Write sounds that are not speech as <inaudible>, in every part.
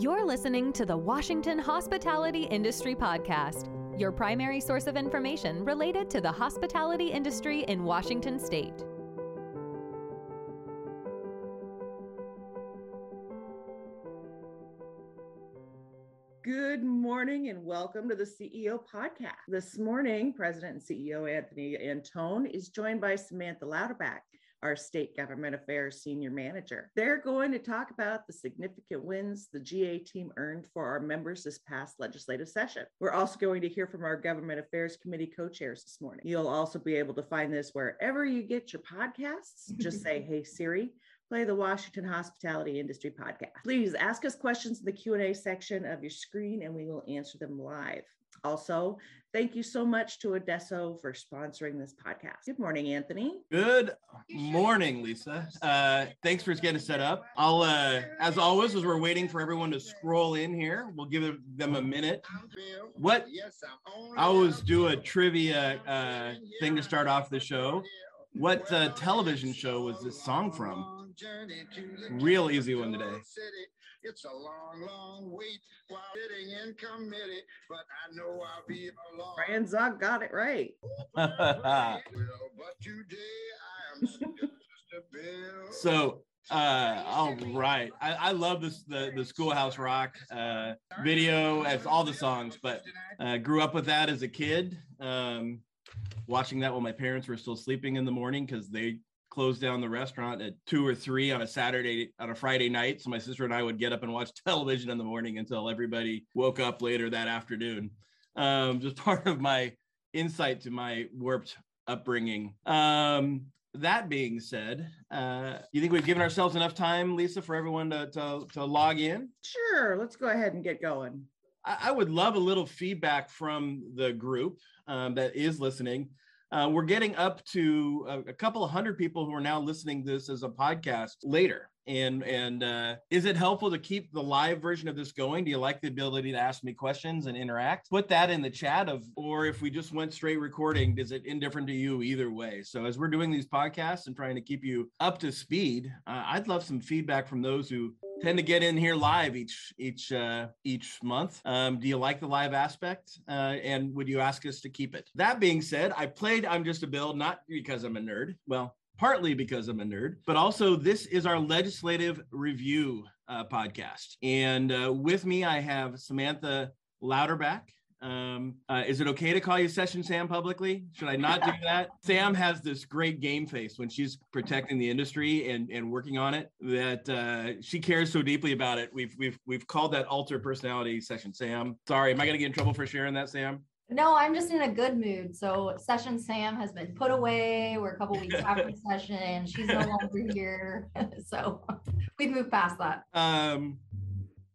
You're listening to the Washington Hospitality Industry Podcast, your primary source of information related to the hospitality industry in Washington state. Good morning and welcome to the CEO podcast. This morning, President and CEO Anthony Anton is joined by Samantha Louderback our state government affairs senior manager. They're going to talk about the significant wins the GA team earned for our members this past legislative session. We're also going to hear from our government affairs committee co-chairs this morning. You'll also be able to find this wherever you get your podcasts. <laughs> Just say, "Hey Siri, play the Washington Hospitality Industry podcast. Please ask us questions in the Q&A section of your screen and we will answer them live. Also, thank you so much to Adesso for sponsoring this podcast. Good morning, Anthony. Good morning, Lisa. Uh, thanks for getting set up. I'll, uh, as always, as we're waiting for everyone to scroll in here, we'll give them a minute. What I always do a trivia uh, thing to start off the show. What uh, television show was this song from? Real easy one today. It's a long, long wait while sitting in committee, but I know I'll be along. Brian Zog got it right. so uh all right I, I love this the the schoolhouse rock uh video as all the songs but uh grew up with that as a kid um watching that while my parents were still sleeping in the morning because they close down the restaurant at two or three on a Saturday on a Friday night. So my sister and I would get up and watch <laughs> television in the morning until everybody woke up later that afternoon. Um, just <laughs> part of my insight to my warped upbringing. Um, that being said, uh, you think we've given ourselves enough time, Lisa, for everyone to, to, to log in? Sure. Let's go ahead and get going. I, I would love a little feedback from the group um, that is listening. Uh, we're getting up to a, a, couple of hundred people who are now listening to this as a podcast later. And and uh, is it helpful to keep the live version of this going? Do you like the ability to ask me questions and interact? Put that in the chat of, or if we just went straight recording, is it indifferent to you either way? So as we're doing these podcasts and trying to keep you up to speed, uh, I'd love some feedback from those who tend to get in here live each each uh, each month. Um, do you like the live aspect? Uh, and would you ask us to keep it? That being said, I played I'm Just a Bill not because I'm a nerd. Well, partly because I'm a nerd, but also this is our legislative review uh, podcast. And uh, with me, I have Samantha Louderback. Um, uh, is it okay to call you Session Sam publicly? Should I not do that? <laughs> Sam has this great game face when she's protecting the industry and, and working on it that uh, she cares so deeply about it. We've we've we've called that alter personality Session Sam. Sorry, am I going to get in trouble for sharing that, Sam? No, I'm just in a good mood. So Session Sam has been put away. We're a couple weeks <laughs> after session. She's no longer here. <laughs> so we've moved past that. Um,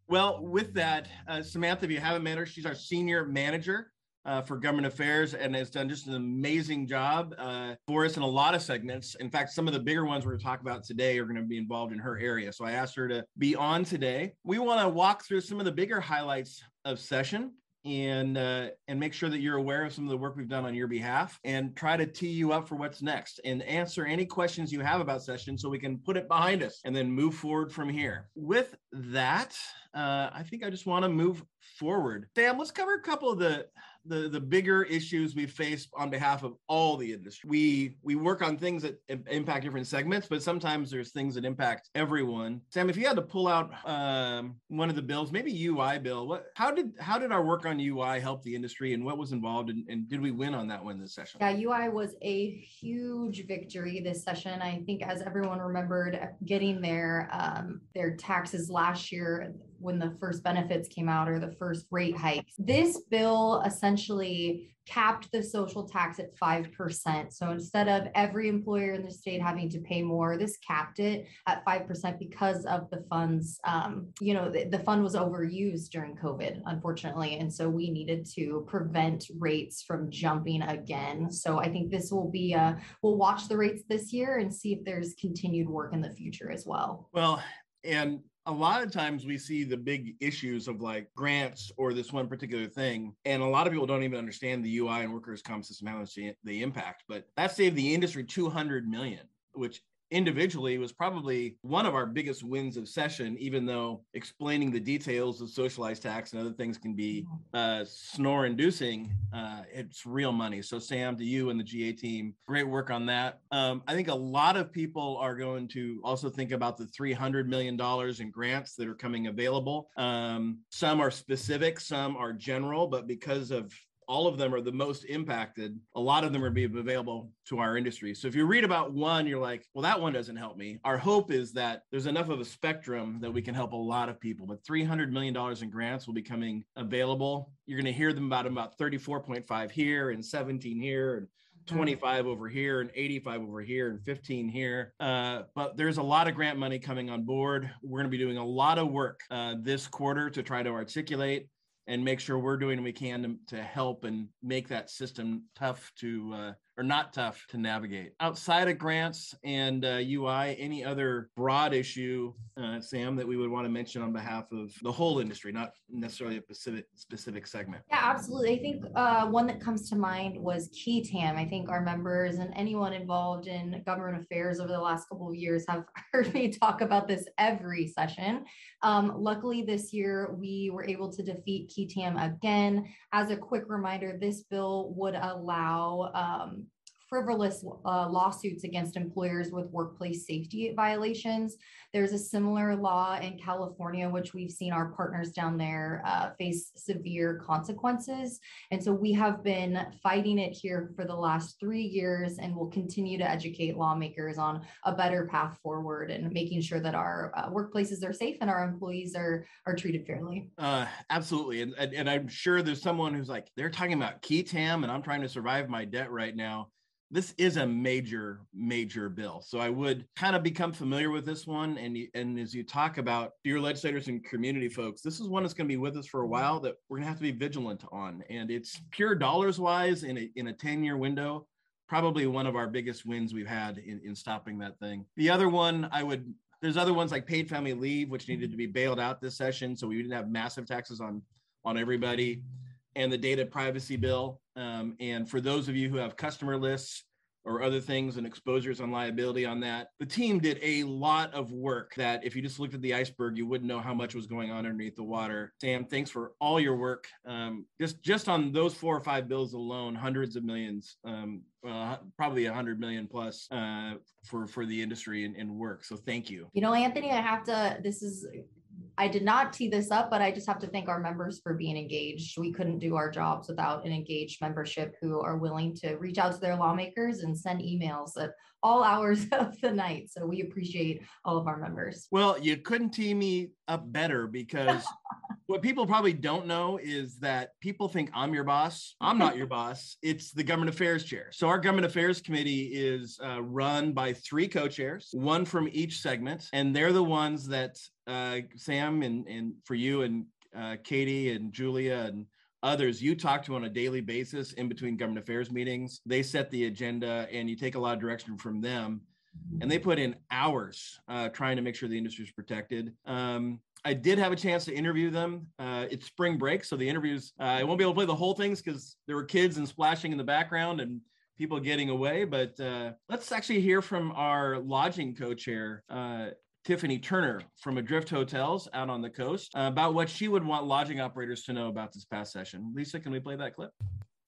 well, with that, uh, Samantha, if you haven't met her, she's our senior manager uh, for government affairs and has done just an amazing job uh, for us in a lot of segments. In fact, some of the bigger ones we're going to talk about today are going to be involved in her area. So I asked her to be on today. We want to walk through some of the bigger highlights of session and uh, and make sure that you're aware of some of the work we've done on your behalf and try to tee you up for what's next and answer any questions you have about session so we can put it behind us and then move forward from here. With that uh, i think i just want to move forward. Sam let's cover a couple of the the the bigger issues we face on behalf of all the industry. We we work on things that impact different segments, but sometimes there's things that impact everyone. Sam, if you had to pull out um, one of the bills, maybe UI bill, what how did how did our work on UI help the industry, and what was involved, and, and did we win on that one this session? Yeah, UI was a huge victory this session. I think, as everyone remembered, getting their um, their taxes last year when the first benefits came out or the first rate hikes. This bill essentially capped the social tax at 5%. So instead of every employer in the state having to pay more, this capped it at 5% because of the funds. Um, you know, the, the fund was overused during COVID, unfortunately. And so we needed to prevent rates from jumping again. So I think this will be, a, we'll watch the rates this year and see if there's continued work in the future as well. Well, and a lot of times we see the big issues of like grants or this one particular thing and a lot of people don't even understand the ui and workers comp system how much the impact but that saved the industry 200 million which individually was probably one of our biggest wins of session, even though explaining the details of socialized tax and other things can be uh, snore inducing. Uh, it's real money. So, Sam, to you and the GA team, great work on that. Um, I think a lot of people are going to also think about the $300 million in grants that are coming available. Um, some are specific, some are general, but because of all of them are the most impacted. A lot of them are being available to our industry. So if you read about one, you're like, well, that one doesn't help me. Our hope is that there's enough of a spectrum that we can help a lot of people. But $300 million in grants will be coming available. You're going to hear them about about 34.5 here and 17 here and 25 over here and 85 over here and 15 here. Uh, but there's a lot of grant money coming on board. We're going to be doing a lot of work uh, this quarter to try to articulate and make sure we're doing we can to, to help and make that system tough to uh, or not tough to navigate. Outside of grants and uh, UI, any other broad issue, uh, Sam, that we would want to mention on behalf of the whole industry, not necessarily a specific specific segment? Yeah, absolutely. I think uh, one that comes to mind was Qui Tam. I think our members and anyone involved in government affairs over the last couple of years have <laughs> heard me talk about this every session. Um, luckily, this year we were able to defeat Qui Tam again. As a quick reminder, this bill would allow um, frivolous uh, lawsuits against employers with workplace safety violations. There's a similar law in California, which we've seen our partners down there uh, face severe consequences. And so we have been fighting it here for the last three years and will continue to educate lawmakers on a better path forward and making sure that our uh, workplaces are safe and our employees are, are treated fairly. Uh, absolutely. And, and, and I'm sure there's someone who's like, they're talking about qui tam and I'm trying to survive my debt right now this is a major major bill. So i would kind of become familiar with this one and and as you talk about your legislators and community folks this is one that's going to be with us for a mm-hmm. while that we're going to have to be vigilant on and it's pure dollars wise in a in a 10 year window probably one of our biggest wins we've had in, in stopping that thing. The other one i would there's other ones like paid family leave which needed to be bailed out this session so we didn't have massive taxes on on everybody and the data privacy bill. Um, and for those of you who have customer lists or other things and exposures on liability on that, the team did a lot of work that if you just looked at the iceberg, you wouldn't know how much was going on underneath the water. Sam, thanks for all your work. Um, just just on those four or five bills alone, hundreds of millions, um, uh, probably a hundred million plus uh, for for the industry and, and work. So thank you. You know, Anthony, I have to. This is I did not tee this up, but I just have to thank our members for being engaged. We couldn't do our jobs without an engaged membership who are willing to reach out to their lawmakers and send emails at all hours <laughs> of the night. So we appreciate all of our members. Well, you couldn't tee me up better because <laughs> what people probably don't know is that people think I'm your boss. I'm not your <laughs> boss. It's the government affairs chair. So our government affairs committee is uh, run by three co-chairs, one from each segment, and they're the ones that uh, Sam and and for you and uh, Katie and Julia and others you talk to on a daily basis in between government affairs meetings. They set the agenda, and you take a lot of direction from them. And they put in hours uh, trying to make sure the industry is protected. Um, I did have a chance to interview them. Uh, it's spring break, so the interviews uh, I won't be able to play the whole things because there were kids and splashing in the background and people getting away. But uh, let's actually hear from our lodging co-chair, uh, Tiffany Turner from Adrift Hotels out on the coast uh, about what she would want lodging operators to know about this past session. Lisa, can we play that clip?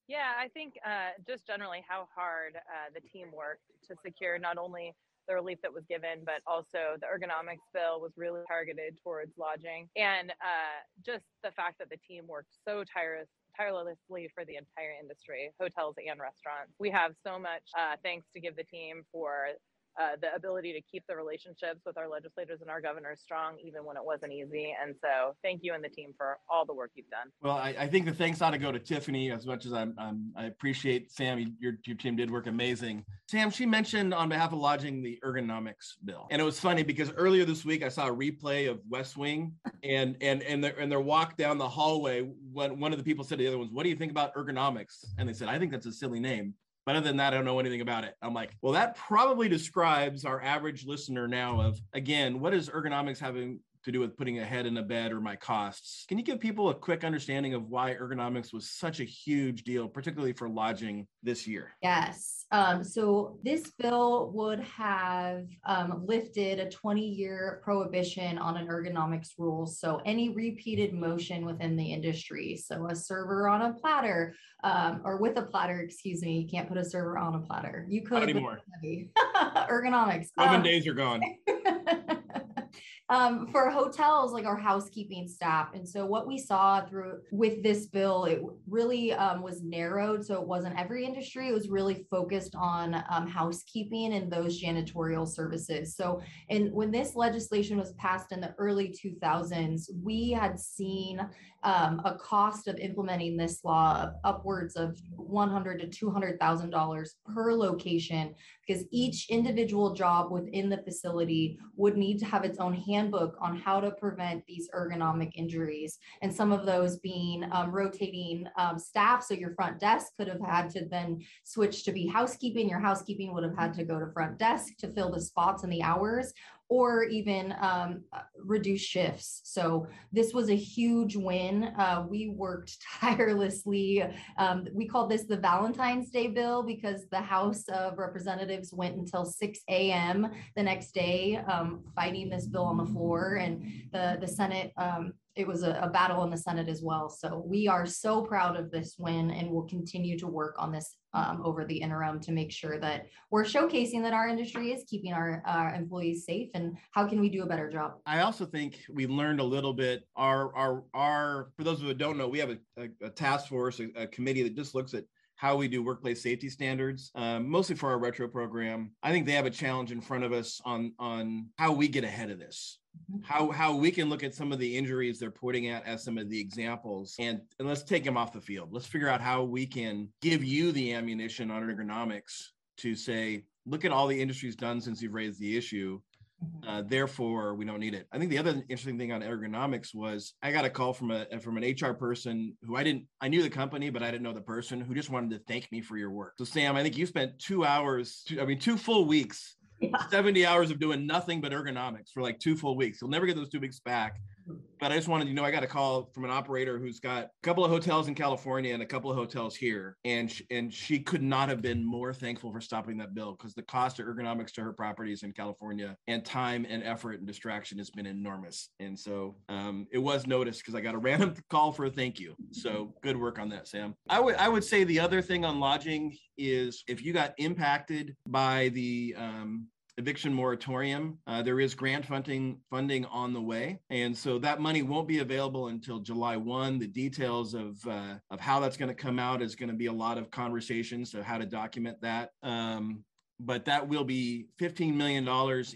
Yeah, I think uh, just generally how hard uh, the team worked to secure not only the relief that was given, but also the ergonomics bill was really targeted towards lodging. And uh, just the fact that the team worked so tireless, tirelessly for the entire industry, hotels and restaurants. We have so much uh, thanks to give the team for uh, the ability to keep the relationships with our legislators and our governors strong, even when it wasn't easy. And so, thank you and the team for all the work you've done. Well, I, I think the thanks ought to go to Tiffany as much as I'm, I'm i appreciate Sam. Your, your team did work amazing. Sam, she mentioned on behalf of lodging the ergonomics bill, and it was funny because earlier this week I saw a replay of West Wing, and and and their and their walk down the hallway. When one of the people said to the other ones, "What do you think about ergonomics?" and they said, "I think that's a silly name." But other than that, I don't know anything about it. I'm like, well, that probably describes our average listener now of, again, what does ergonomics having to do with putting a head in a bed or my costs. Can you give people a quick understanding of why ergonomics was such a huge deal, particularly for lodging this year? Yes. Um, so this bill would have um, lifted a 20 year prohibition on an ergonomics rule. So any repeated motion within the industry, so a server on a platter um, or with a platter, excuse me, you can't put a server on a platter. You could Not anymore. <laughs> ergonomics. Oven um, days are gone. <laughs> um, for hotels like our housekeeping staff. And so what we saw through with this bill, it really um, was narrowed. So it wasn't every industry. It was really focused on um, housekeeping and those janitorial services. So and when this legislation was passed in the early 2000s, we had seen um, a cost of implementing this law of upwards of 100 to 200,000 dollars per location because each individual job within the facility would need to have its own handbook on how to prevent these ergonomic injuries. And some of those being um, rotating um, staff. So your front desk could have had to then switch to be housekeeping. Your housekeeping would have had to go to front desk to fill the spots and the hours or even um, uh, reduce shifts. So this was a huge win. Uh, we worked <laughs> tirelessly. Um, we called this the Valentine's Day bill because the House of Representatives went until 6 a.m. the next day um, fighting this bill on the floor, and the the Senate um, it was a, a, battle in the Senate as well. So we are so proud of this win and we'll continue to work on this um, over the interim to make sure that we're showcasing that our industry is keeping our, employees safe and how can we do a better job. I also think we learned a little bit. Our, our, our, for those of you who don't know, we have a, a, a task force, a, a committee that just looks at how we do workplace safety standards, um, mostly for our retro program. I think they have a challenge in front of us on on how we get ahead of this. Mm-hmm. How how we can look at some of the injuries they're putting at as some of the examples, and, and let's take them off the field. Let's figure out how we can give you the ammunition on ergonomics to say, look at all the industry's done since you've raised the issue Mm-hmm. Uh, therefore, we don't need it. I think the other interesting thing on ergonomics was I got a call from a from an HR person who I didn't I knew the company, but I didn't know the person who just wanted to thank me for your work. So Sam, I think you spent two hours, two, I mean, two full weeks, yeah. 70 hours of doing nothing but ergonomics for like two full weeks. You'll never get those two weeks back but I just wanted you know I got a call from an operator who's got a couple of hotels in California and a couple of hotels here, and she, and she could not have been more thankful for stopping that bill because the cost of ergonomics to her properties in California and time and effort and distraction has been enormous. And so um, it was noticed because I got a <laughs> random call for a thank you. So good work on that, Sam. I would I would say the other thing on lodging is if you got impacted by the um, eviction moratorium. Uh, there is grant funding funding on the way, and so that money won't be available until July one. The details of uh, of how that's going to come out is going to be a lot of conversations So how to document that. Um, but that will be $15 million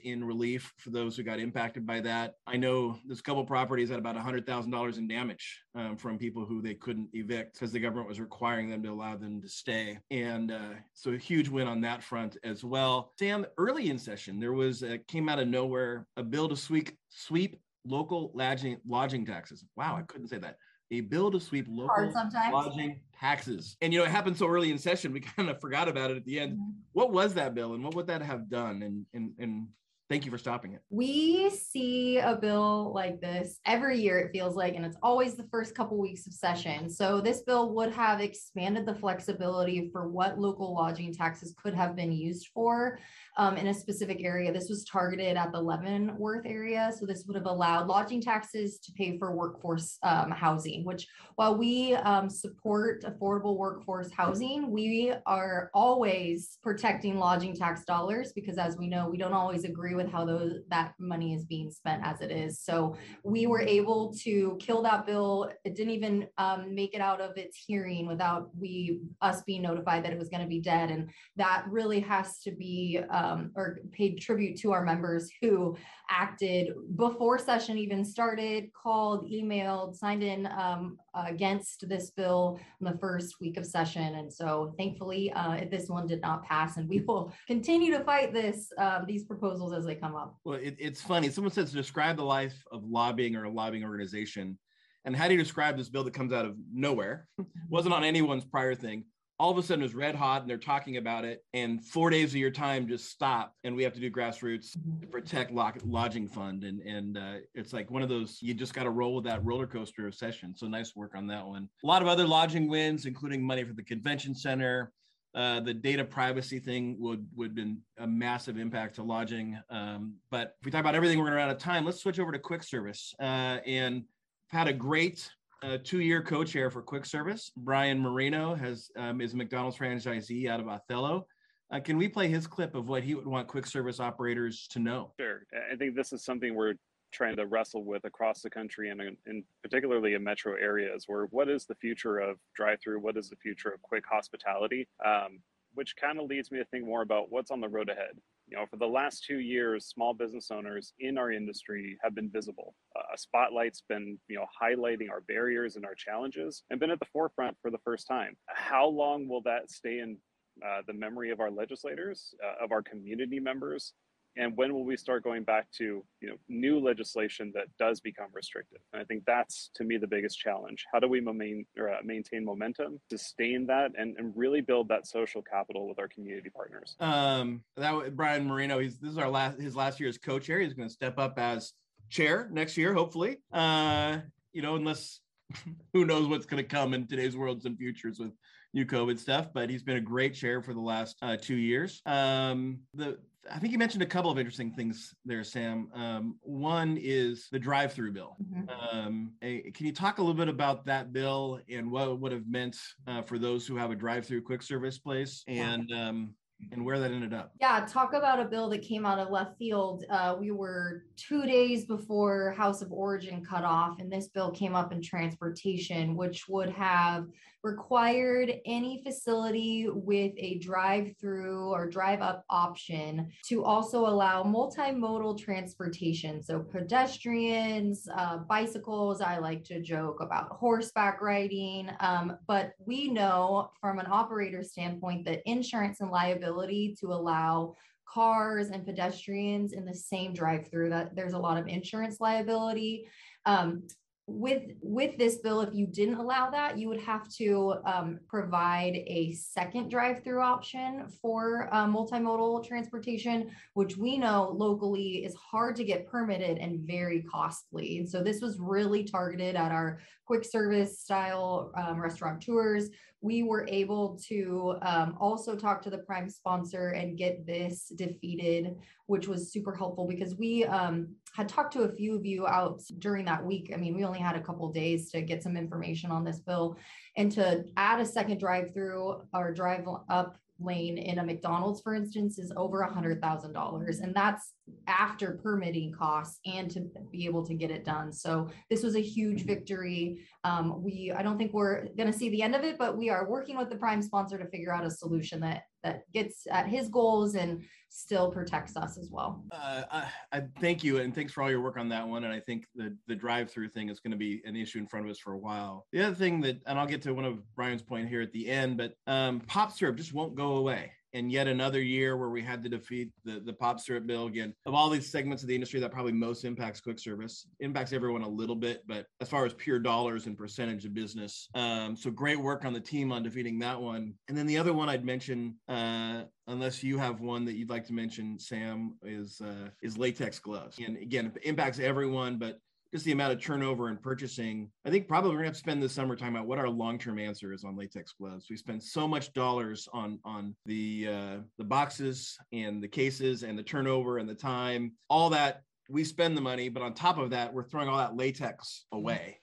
in relief for those who got impacted by that. I know there's a couple properties that about $100,000 in damage um, from people who they couldn't evict because the government was requiring them to allow them to stay. And uh, so a huge win on that front as well. Sam, early in session, there was, a, came out of nowhere, a bill to sweep, sweep local lodging, lodging taxes. Wow, I couldn't say that a bill to sweep local lodging taxes. And you know, it happened so early in session, we <laughs> kind of forgot about it at the end. Mm-hmm. What was that bill and what would that have done? And and and Thank you for stopping it. We see a bill like this every year, it feels like, and it's always the first couple weeks of session. So, this bill would have expanded the flexibility for what local lodging taxes could have been used for um, in a specific area. This was targeted at the Leavenworth area. So, this would have allowed lodging taxes to pay for workforce um, housing, which, while we um, support affordable workforce housing, we are always protecting lodging tax dollars because, as we know, we don't always agree with with how those that money is being spent as it is. So we were able to kill that bill. It didn't even um, make it out of its hearing without we us being notified that it was going to be dead. And that really has to be um, or paid tribute to our members who acted before session even started, called, emailed, signed in um, against this bill in the first week of session. And so thankfully, uh, this one did not pass, and we will <laughs> continue to fight this um, these proposals as they come up. Well, it, it's funny. Someone says describe the life of lobbying or a lobbying organization. And how do you describe this bill that comes out of nowhere? <laughs> Wasn't on anyone's prior thing all of a sudden it was red hot and they're talking about it and four days of your time just stop and we have to do grassroots to protect lodging fund and and uh, it's like one of those you just got to roll with that roller coaster of session so nice work on that one a lot of other lodging wins including money for the convention center uh, the data privacy thing would would been a massive impact to lodging. Um, but if we talk about everything, we're going to run out of time. Let's switch over to quick service. Uh, and had a great uh, two-year co-chair for quick service. Brian Marino has um, is a McDonald's franchisee out of Othello. Uh, can we play his clip of what he would want quick service operators to know? Sure. I think this is something we're trying to wrestle with across the country and in particularly in metro areas where what is the future of drive-through what is the future of quick hospitality um, which kind of leads me to think more about what's on the road ahead you know for the last two years small business owners in our industry have been visible. Uh, a spotlight's been you know highlighting our barriers and our challenges and been at the forefront for the first time. How long will that stay in uh, the memory of our legislators uh, of our community members and when will we start going back to you know new legislation that does become restrictive? And i think that's to me the biggest challenge. How do we main, or, uh, maintain momentum sustain that and, and really build that social capital with our community partners? Um that brian marino he's this is our last his last year as co-chair he's going to step up as chair next year hopefully. Uh you know unless <laughs> who knows what's going to come in today's worlds and futures with new COVID stuff, but he's been a great chair for the last uh, two years. Um, the I think you mentioned a couple of interesting things there, Sam. Um, one is the drive-through bill. Mm-hmm. Um, a, can you talk a little bit about that bill and what it would have meant uh, for those who have a drive-through quick service place and um, and where that ended up. Yeah, talk about a bill that came out of left field. Uh, we were two days before House of Origin cut off, and this bill came up in transportation, which would have required any facility with a drive through or drive up option to also allow multimodal transportation. So, pedestrians, uh, bicycles, I like to joke about horseback riding. Um, but we know from an operator standpoint that insurance and liability to allow cars and pedestrians in the same drive through that there's a lot of insurance liability um, with with this bill if you didn't allow that you would have to um, provide a second drive-through option for uh, multimodal transportation which we know locally is hard to get permitted and very costly. And so this was really targeted at our quick service style um, restaurateurs we were able to um, also talk to the prime sponsor and get this defeated, which was super helpful because we um, had talked to a few of you out during that week. I mean, we only had a couple days to get some information on this bill and to add a second drive through or drive up lane in a McDonald's, for instance, is over a hundred thousand dollars, and that's after permitting costs and to be able to get it done. So this was a huge victory. Um, we, I don't think we're going to see the end of it, but we are working with the prime sponsor to figure out a solution that that gets at his goals and still protects us as well. Uh, I, I, thank you, and thanks for all your work on that one. And I think the the drive-through thing is going to be an issue in front of us for a while. The other thing that, and I'll get to one of Brian's point here at the end, but um, pop syrup just won't go away and yet another year where we had to defeat the, the pop syrup bill again. Of all these segments of the industry, that probably most impacts quick service, impacts everyone a little bit, but as far as pure dollars and percentage of business. Um, so great work on the team on defeating that one. And then the other one I'd mention, uh, unless you have one that you'd like to mention, Sam, is uh, is latex gloves. And again, impacts everyone, but just the amount of turnover and purchasing. I think probably we're gonna have to spend this summer talking about what our long-term answer is on latex gloves. We spend so much dollars on on the uh, the boxes and the cases and the turnover and the time, all that we spend the money, but on top of that, we're throwing all that latex away.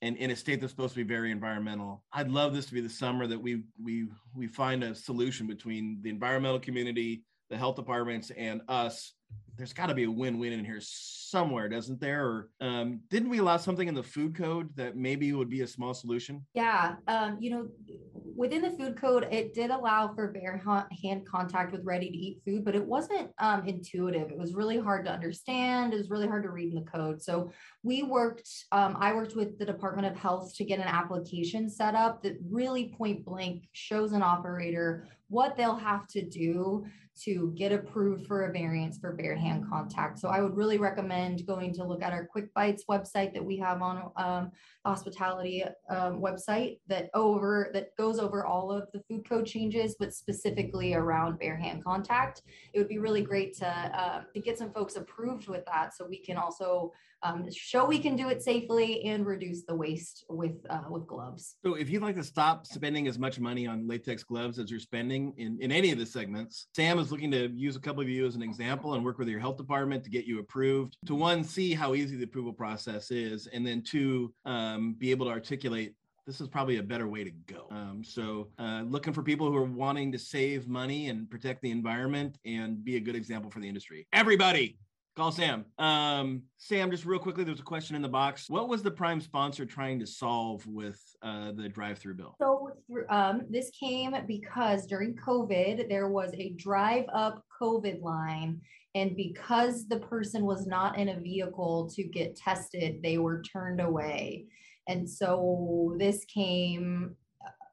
And in a state that's supposed to be very environmental, I'd love this to be the summer that we we we find a solution between the environmental community, the health departments, and us there's got to be a win-win in here somewhere, doesn't there? Or um, didn't we allow something in the food code that maybe would be a small solution? Yeah, um, you know, within the food code, it did allow for bare hand contact with ready-to-eat food, but it wasn't um, intuitive. It was really hard to understand. It was really hard to read in the code. So we worked. Um, I worked with the Department of Health to get an application set up that really point blank shows an operator what they'll have to do to get approved for a variance for bare hand contact. So I would really recommend going to look at our Quick Bites website that we have on um, hospitality um, website that over that goes over all of the food code changes, but specifically around bare hand contact. It would be really great to uh, to get some folks approved with that, so we can also um, show we can do it safely and reduce the waste with uh, with gloves. So if you'd like to stop spending as much money on latex gloves as you're spending in, in any of the segments, Sam is looking to use a couple of you as an example and work with your health department to get you approved. To one, see how easy the approval process is, and then two, um, be able to articulate this is probably a better way to go. Um, so, uh, looking for people who are wanting to save money and protect the environment and be a good example for the industry. Everybody, Call Sam. Um, Sam, just real quickly, there's a question in the box. What was the prime sponsor trying to solve with uh, the drive-through bill? So um, this came because during COVID, there was a drive-up COVID line, and because the person was not in a vehicle to get tested, they were turned away. And so this came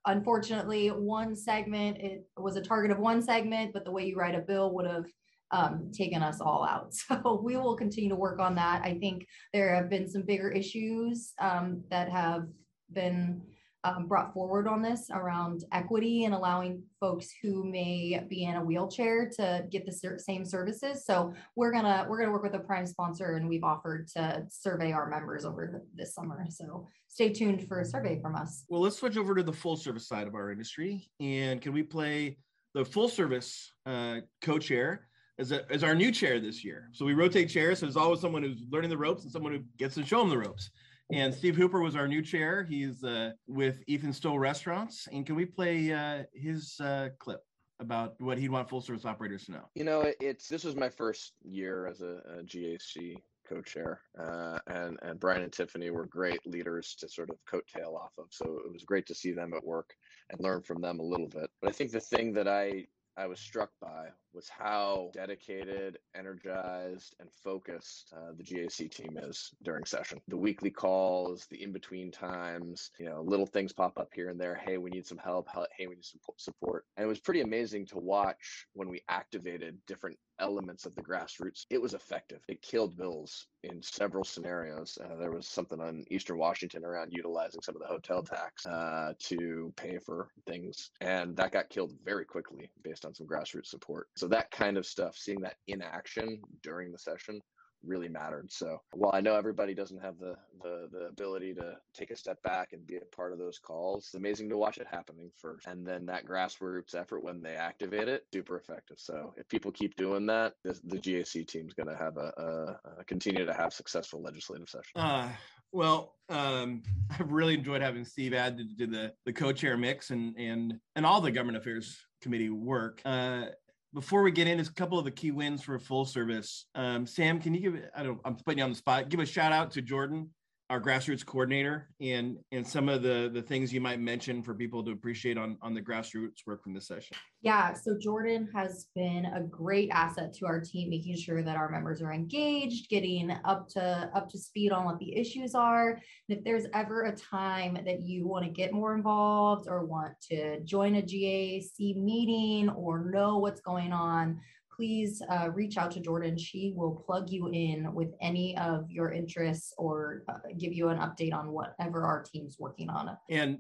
unfortunately one segment it was a target of one segment but the way you write a bill would have um, taken us all out. <laughs> So we will continue to work on that. I think there have been some bigger issues um, that have been um, brought forward on this around equity and allowing folks who may be in a wheelchair to get the same services. So we're gonna we're gonna work with a prime sponsor, and we've offered to survey our members over this summer. So stay tuned for a survey from us. Well, let's switch over to the full service side of our industry, and can we play the full service uh, co-chair? As, a, as our new chair this year. So we rotate chairs. So there's always someone who's learning the ropes and someone who gets to show them the ropes. And Steve Hooper was our new chair. He's uh, with Ethan Stowell Restaurants. And can we play uh, his uh, clip? about what he'd want full service operators to know. You know, it's this was my first year as a, a GAC co-chair, uh, and and Brian and Tiffany were great leaders to sort of coattail off of. So it was great to see them at work and learn from them a little bit. But I think the thing that I I was struck by was how dedicated, energized, and focused uh, the GAC team is during session. The weekly calls, the in between times, you know, little things pop up here and there. Hey, we need some help. Hey, we need some support. And it was pretty amazing to watch when we activated different elements of the grassroots. It was effective. It killed bills in several scenarios. Uh, there was something on Eastern Washington around utilizing some of the hotel tax uh, to pay for things, and that got killed very quickly based on some grassroots support. So that kind of stuff, seeing that in action during the session really mattered. So while I know everybody doesn't have the, the the ability to take a step back and be a part of those calls, it's amazing to watch it happening first. And then that grassroots effort when they activate it, super effective. So if people keep doing that, the, the GAC team's going to have a, a, a, continue to have successful legislative session. Uh, well, um, <laughs> I've really enjoyed having Steve add to, to the the co-chair mix and and and all the government affairs committee work. Uh, before we get into a couple of the key wins for full service, um, Sam, can you give? I don't. I'm putting you on the spot. Give a shout out to Jordan our grassroots coordinator and and some of the the things you might mention for people to appreciate on on the grassroots work from this session. Yeah so jordan has been a great asset to our team making sure that our members are engaged getting up to up to speed on what the issues are. And if there's ever a time that you want to get more involved or want to join a gac meeting or know what's going on please uh, reach out to Jordan. She will plug you in with any of your interests or uh, give you an update on whatever our team's working on. And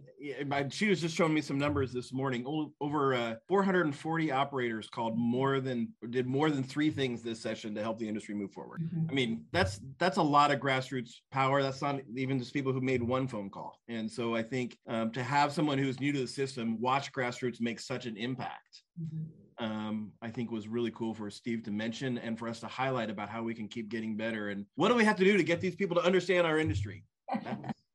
she was just showing me some numbers this morning. Over uh, 440 operators called more than did more than three things this session to help the industry move forward. Mm-hmm. I mean, that's that's a lot of grassroots power. That's not even just people who made one phone call. And so I think um, to have someone who's new to the system watch grassroots make such an impact. Mm-hmm um, I think was really cool for Steve to mention and for us to highlight about how we can keep getting better and what do we have to do to get these people to understand our industry. <laughs>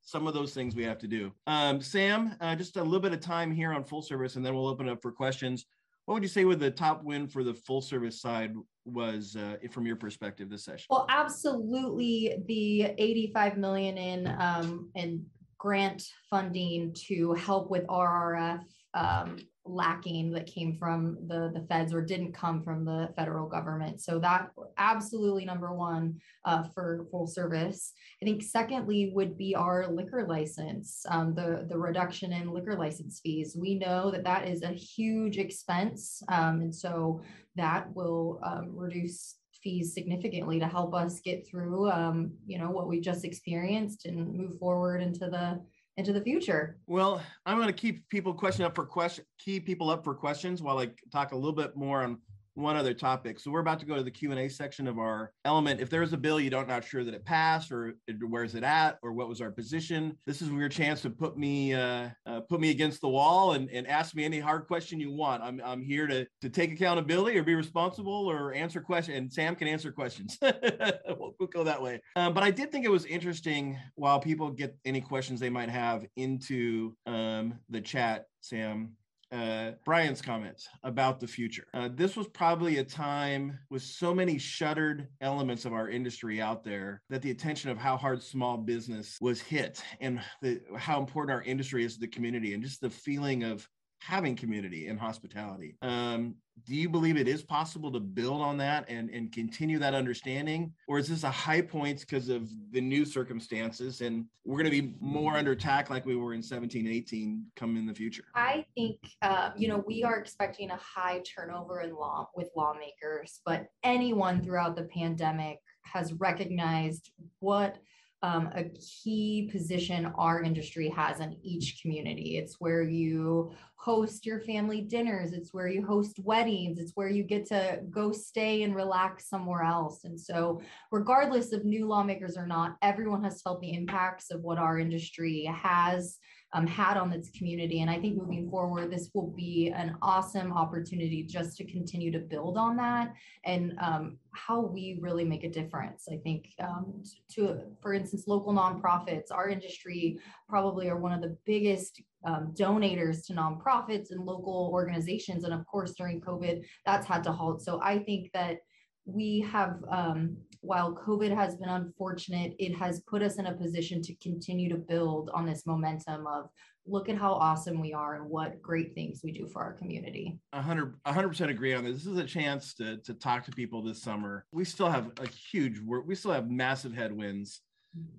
some of those things we have to do. Um, Sam, uh, just a little bit of time here on full service, and then we'll open up for questions. What would you say with the top win for the full service side was uh, from your perspective this session? Well, absolutely, the 85 million in um, in grant funding to help with RRF um, lacking that came from the the feds or didn't come from the federal government. So that absolutely number one uh, for full service. I think secondly would be our liquor license um, the the reduction in liquor license fees. We know that that is a huge expense um, and so that will um, reduce fees significantly to help us get through um, you know what we just experienced and move forward into the into the future. Well, I'm going to keep people question up for question, keep people up for questions while I talk a little bit more on one other topic. So we're about to go to the Q&A section of our element. If there's a bill you don't not sure that it passed or where's it at or what was our position, this is your chance to put me uh, uh, put me against the wall and, and ask me any hard question you want. I'm, I'm here to, to take accountability or be responsible or answer questions. And Sam can answer questions. <laughs> we'll, we'll, go that way. Um, but I did think it was interesting while people get any questions they might have into um, the chat, Sam uh, Brian's comments about the future. Uh, this was probably a time with so many shuttered elements of our industry out there that the attention of how hard small business was hit and the, how important our industry is to the community and just the feeling of having community and hospitality. Um, do you believe it is possible to build on that and, and continue that understanding? Or is this a high point because of the new circumstances and we're going to be more under attack like we were in 17, 18 come in the future? I think, uh, you know, we are expecting a high turnover in law with lawmakers, but anyone throughout the pandemic has recognized what um, a key position our industry has in each community. It's where you host your family dinners, it's where you host weddings, it's where you get to go stay and relax somewhere else. And so, regardless of new lawmakers or not, everyone has felt the impacts of what our industry has um, had on its community. And I think moving forward, this will be an awesome opportunity just to continue to build on that and um, how we really make a difference. I think um, to, for instance, local nonprofits, our industry probably are one of the biggest um, donators to nonprofits and local organizations. And of course, during COVID, that's had to halt. So I think that we have um, while COVID has been unfortunate, it has put us in a position to continue to build on this momentum of look at how awesome we are and what great things we do for our community. 100 100% agree on this. This is a chance to to talk to people this summer. We still have a huge. We still have massive headwinds.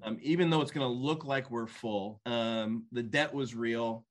Um, even though it's going to look like we're full, um, the debt was real.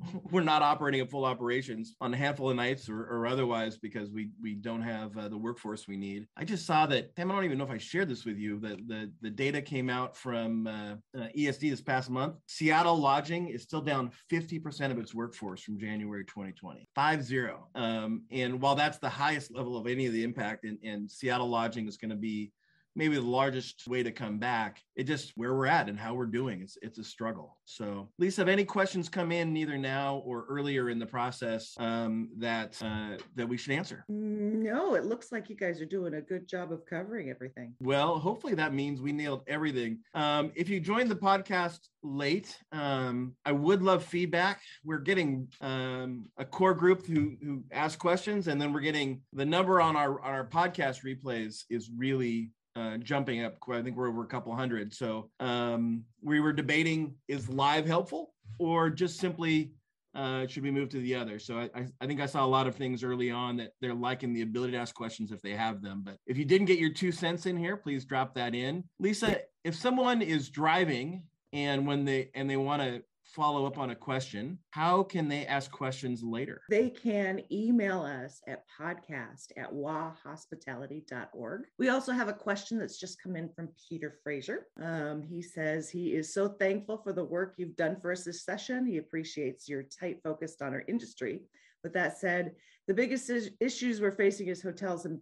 <laughs> we're not operating at full operations on a handful of nights or, or otherwise because we we don't have uh, the workforce we need. I just saw that. Damn, I don't even know if I shared this with you. That the the data came out from uh, uh, ESD this past month. Seattle lodging is still down 50% of its workforce from January 2020. Five zero. Um, and while that's the highest level of any of the impact, and, and Seattle lodging is going to be maybe the largest way to come back. It just where we're at and how we're doing. It's it's a struggle. So, Lisa, if any questions come in either now or earlier in the process um, that uh, that we should answer? No, it looks like you guys are doing a good job of covering everything. Well, hopefully that means we nailed everything. Um, if you joined the podcast late, um, I would love feedback. We're getting um, a core group who who ask questions, and then we're getting the number on our on our podcast replays is really uh, jumping up. I think we're over a couple hundred. So um, we were debating is live helpful or just simply uh, should we move to the other? So I, I, think I saw a lot of things early on that they're liking the ability to ask questions if they have them. But if you didn't get your two cents in here, please drop that in. Lisa, if someone is driving and when they and they want to follow up on a question, how can they ask questions later? They can email us at podcast at wahospitality.org. We also have a question that's just come in from Peter Fraser. Um, he says he is so thankful for the work you've done for us this session. He appreciates your tight focus on our industry. With that said, the biggest issues we're facing as hotels in,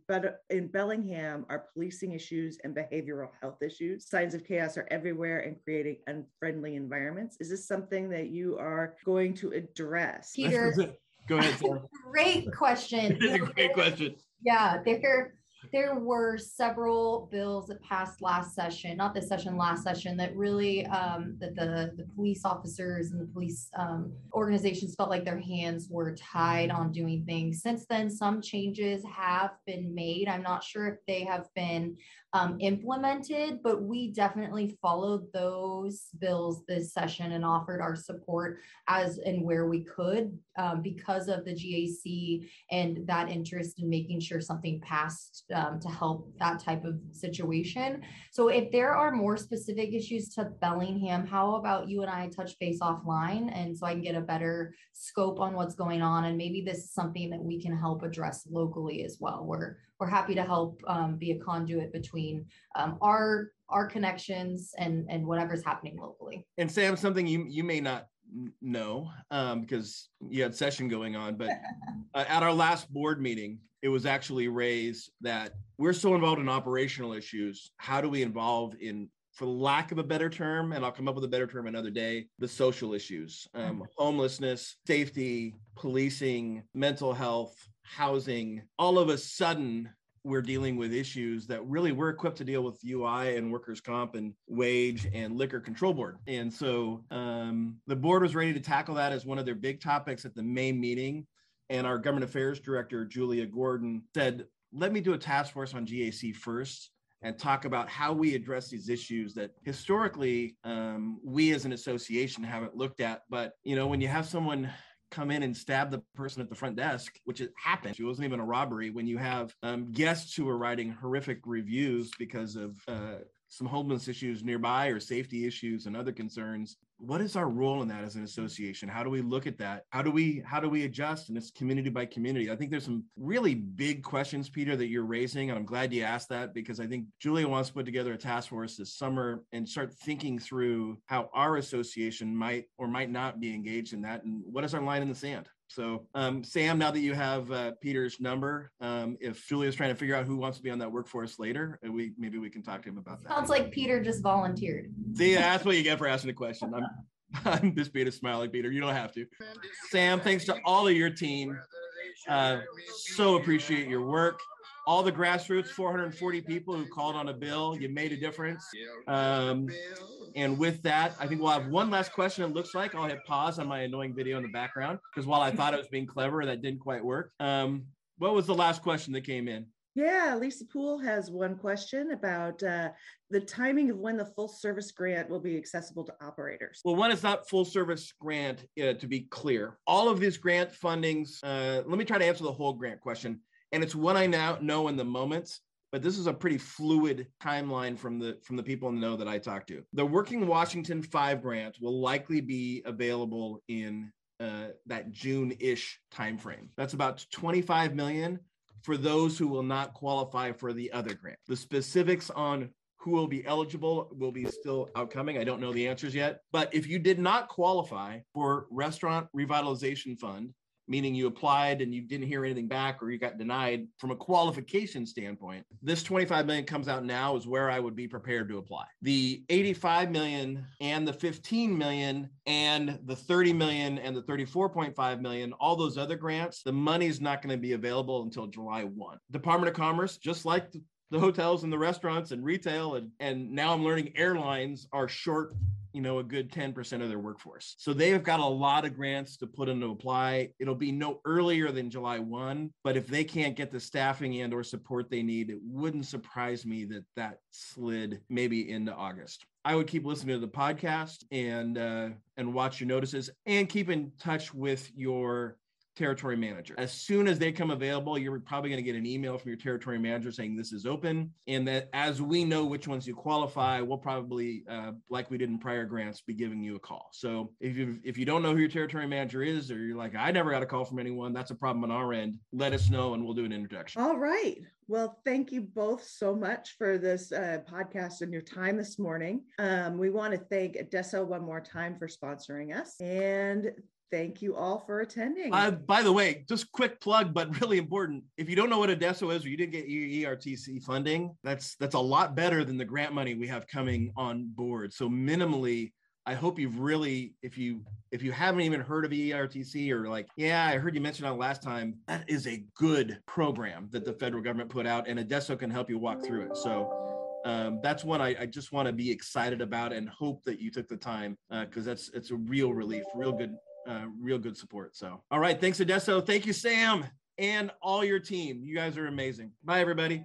in Bellingham are policing issues and behavioral health issues. Signs of chaos are everywhere and creating unfriendly environments. Is this something that you are going to address? Peter, go ahead. Sarah. great question. <laughs> It's a great question. Yeah, there there were several bills that passed last session, not this session, last session, that really um, that the the police officers and the police um, organizations felt like their hands were tied on doing things. Since then, some changes have been made. I'm not sure if they have been um, implemented, but we definitely followed those bills this session and offered our support as and where we could um, because of the GAC and that interest in making sure something passed um, to help that type of situation. So if there are more specific issues to Bellingham, how about you and I touch base offline and so I can get a better scope on what's going on and maybe this is something that we can help address locally as well. We're we're happy to help um, be a conduit between um, our our connections and and whatever's happening locally. And Sam, something you you may not know um, because you had session going on, but <laughs> uh, at our last board meeting, it was actually raised that we're so involved in operational issues. How do we involve in for lack of a better term, and I'll come up with a better term another day, the social issues, um, mm-hmm. homelessness, safety, policing, mental health, housing. All of a sudden, we're dealing with issues that really we're equipped to deal with UI and workers' comp and wage and liquor control board. And so um, the board was ready to tackle that as one of their big topics at the May meeting. And our government affairs director, Julia Gorton, said, let me do a task force on GAC first and talk about how we address these issues that historically um, we as an association haven't looked at. But you know, when you have someone come in and stab the person at the front desk, which it happened. It wasn't even a robbery. When you have um, guests who are writing horrific reviews because of uh, some homeless issues nearby or safety issues and other concerns what is our role in that as an association? How do we look at that? How do we how do we adjust? And it's community by community. I think there's some really big questions peter that you're raising and i'm glad you asked that because i think julia wants to put together a task force this summer and start thinking through how our association might or might not be engaged in that. And what is our line in the sand so, um, Sam, now that you have uh, Peter's number, um, if Julia's trying to figure out who wants to be on that workforce later, uh, we maybe we can talk to him about that. Sounds like Peter just volunteered. See, that's what you get for asking a question. I'm, <laughs> I'm just being a smiling Peter. You don't have to. Sam, thanks to all of your team. Uh, so appreciate your work all the grassroots 440 people who called on a bill you made a difference um, and with that i think we'll have one last question it looks like i'll hit pause on my annoying video in the background because while i thought it was being clever that didn't quite work um, what was the last question that came in yeah, Lisa Poole has one question about uh, the timing of when the full service grant will be accessible to operators. Well, one is not full service grant, uh, to be clear. All of these grant fundings, uh, let me try to answer the whole grant question and it's what I now know in the moment. But this is a pretty fluid timeline from the from the people in the know that I talked to. The Working Washington Five grant will likely be available in uh, that June-ish timeframe. That's about 25 million for those who will not qualify for the other grant. The specifics on who will be eligible will be still outcoming. I don't know the answers yet. But if you did not qualify for Restaurant Revitalization Fund, meaning you applied and you didn't hear anything back or you got denied from a qualification standpoint this 25 million comes out now is where i would be prepared to apply. The 85 million and the 15 million and the 30 million and the 34.5 million all those other grants the money is not going to be available until july 1 department of commerce just like the, the hotels and the restaurants and retail and, and now i'm learning airlines are short you know, a good 10% of their workforce. So they've got a lot of grants to put in to apply. It'll be no earlier than July 1, but if they can't get the staffing and or support they need, it wouldn't surprise me that that slid maybe into August. I would keep listening to the podcast and uh, and watch your notices and keep in touch with your territory manager. As soon as they come available, you're probably going to get an email from your territory manager saying this is open. And that as we know which ones you qualify, we'll probably, uh, like we did in prior grants, be giving you a call. So if you if you don't know who your territory manager is, or you're like, I never got a call from anyone, that's a problem on our end. Let us know, and we'll do an introduction. All right. Well, thank you both so much for this uh, podcast and your time this morning. Um, we want to thank Adesso one more time for sponsoring us. And thank you all for attending. Uh, by the way, just quick plug, but <laughs> really important. If you don't know what Adesso is or you didn't get ERTC funding, that's that's a lot better than the grant money we have coming on board. So minimally, I hope you've really, if you if you haven't even heard of ERTC or like, yeah, I heard you mention on last time, that is a good program that the federal government put out, and Adesso can help you walk through it. So. Um, that's one I, I just want to be excited about and hope that you took the time because uh, that's it's a real relief, real good uh, real good support. So, all right. Thanks, Adesso. Thank you, Sam, and all your team. You guys are amazing. Bye, everybody.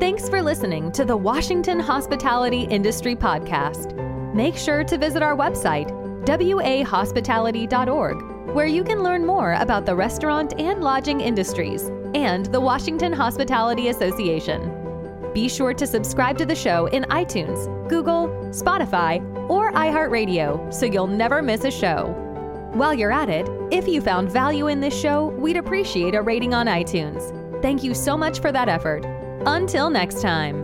Thanks for listening to the Washington Hospitality Industry Podcast. Make sure to visit our website, wahospitality.org, where you can learn more about the restaurant and lodging industries and the Washington Hospitality Association. Be sure to subscribe to the show in iTunes, Google, Spotify, or iHeartRadio so you'll never miss a show. While you're at it, if you found value in this show, we'd appreciate a rating on iTunes. Thank you so much for that effort. Until next time.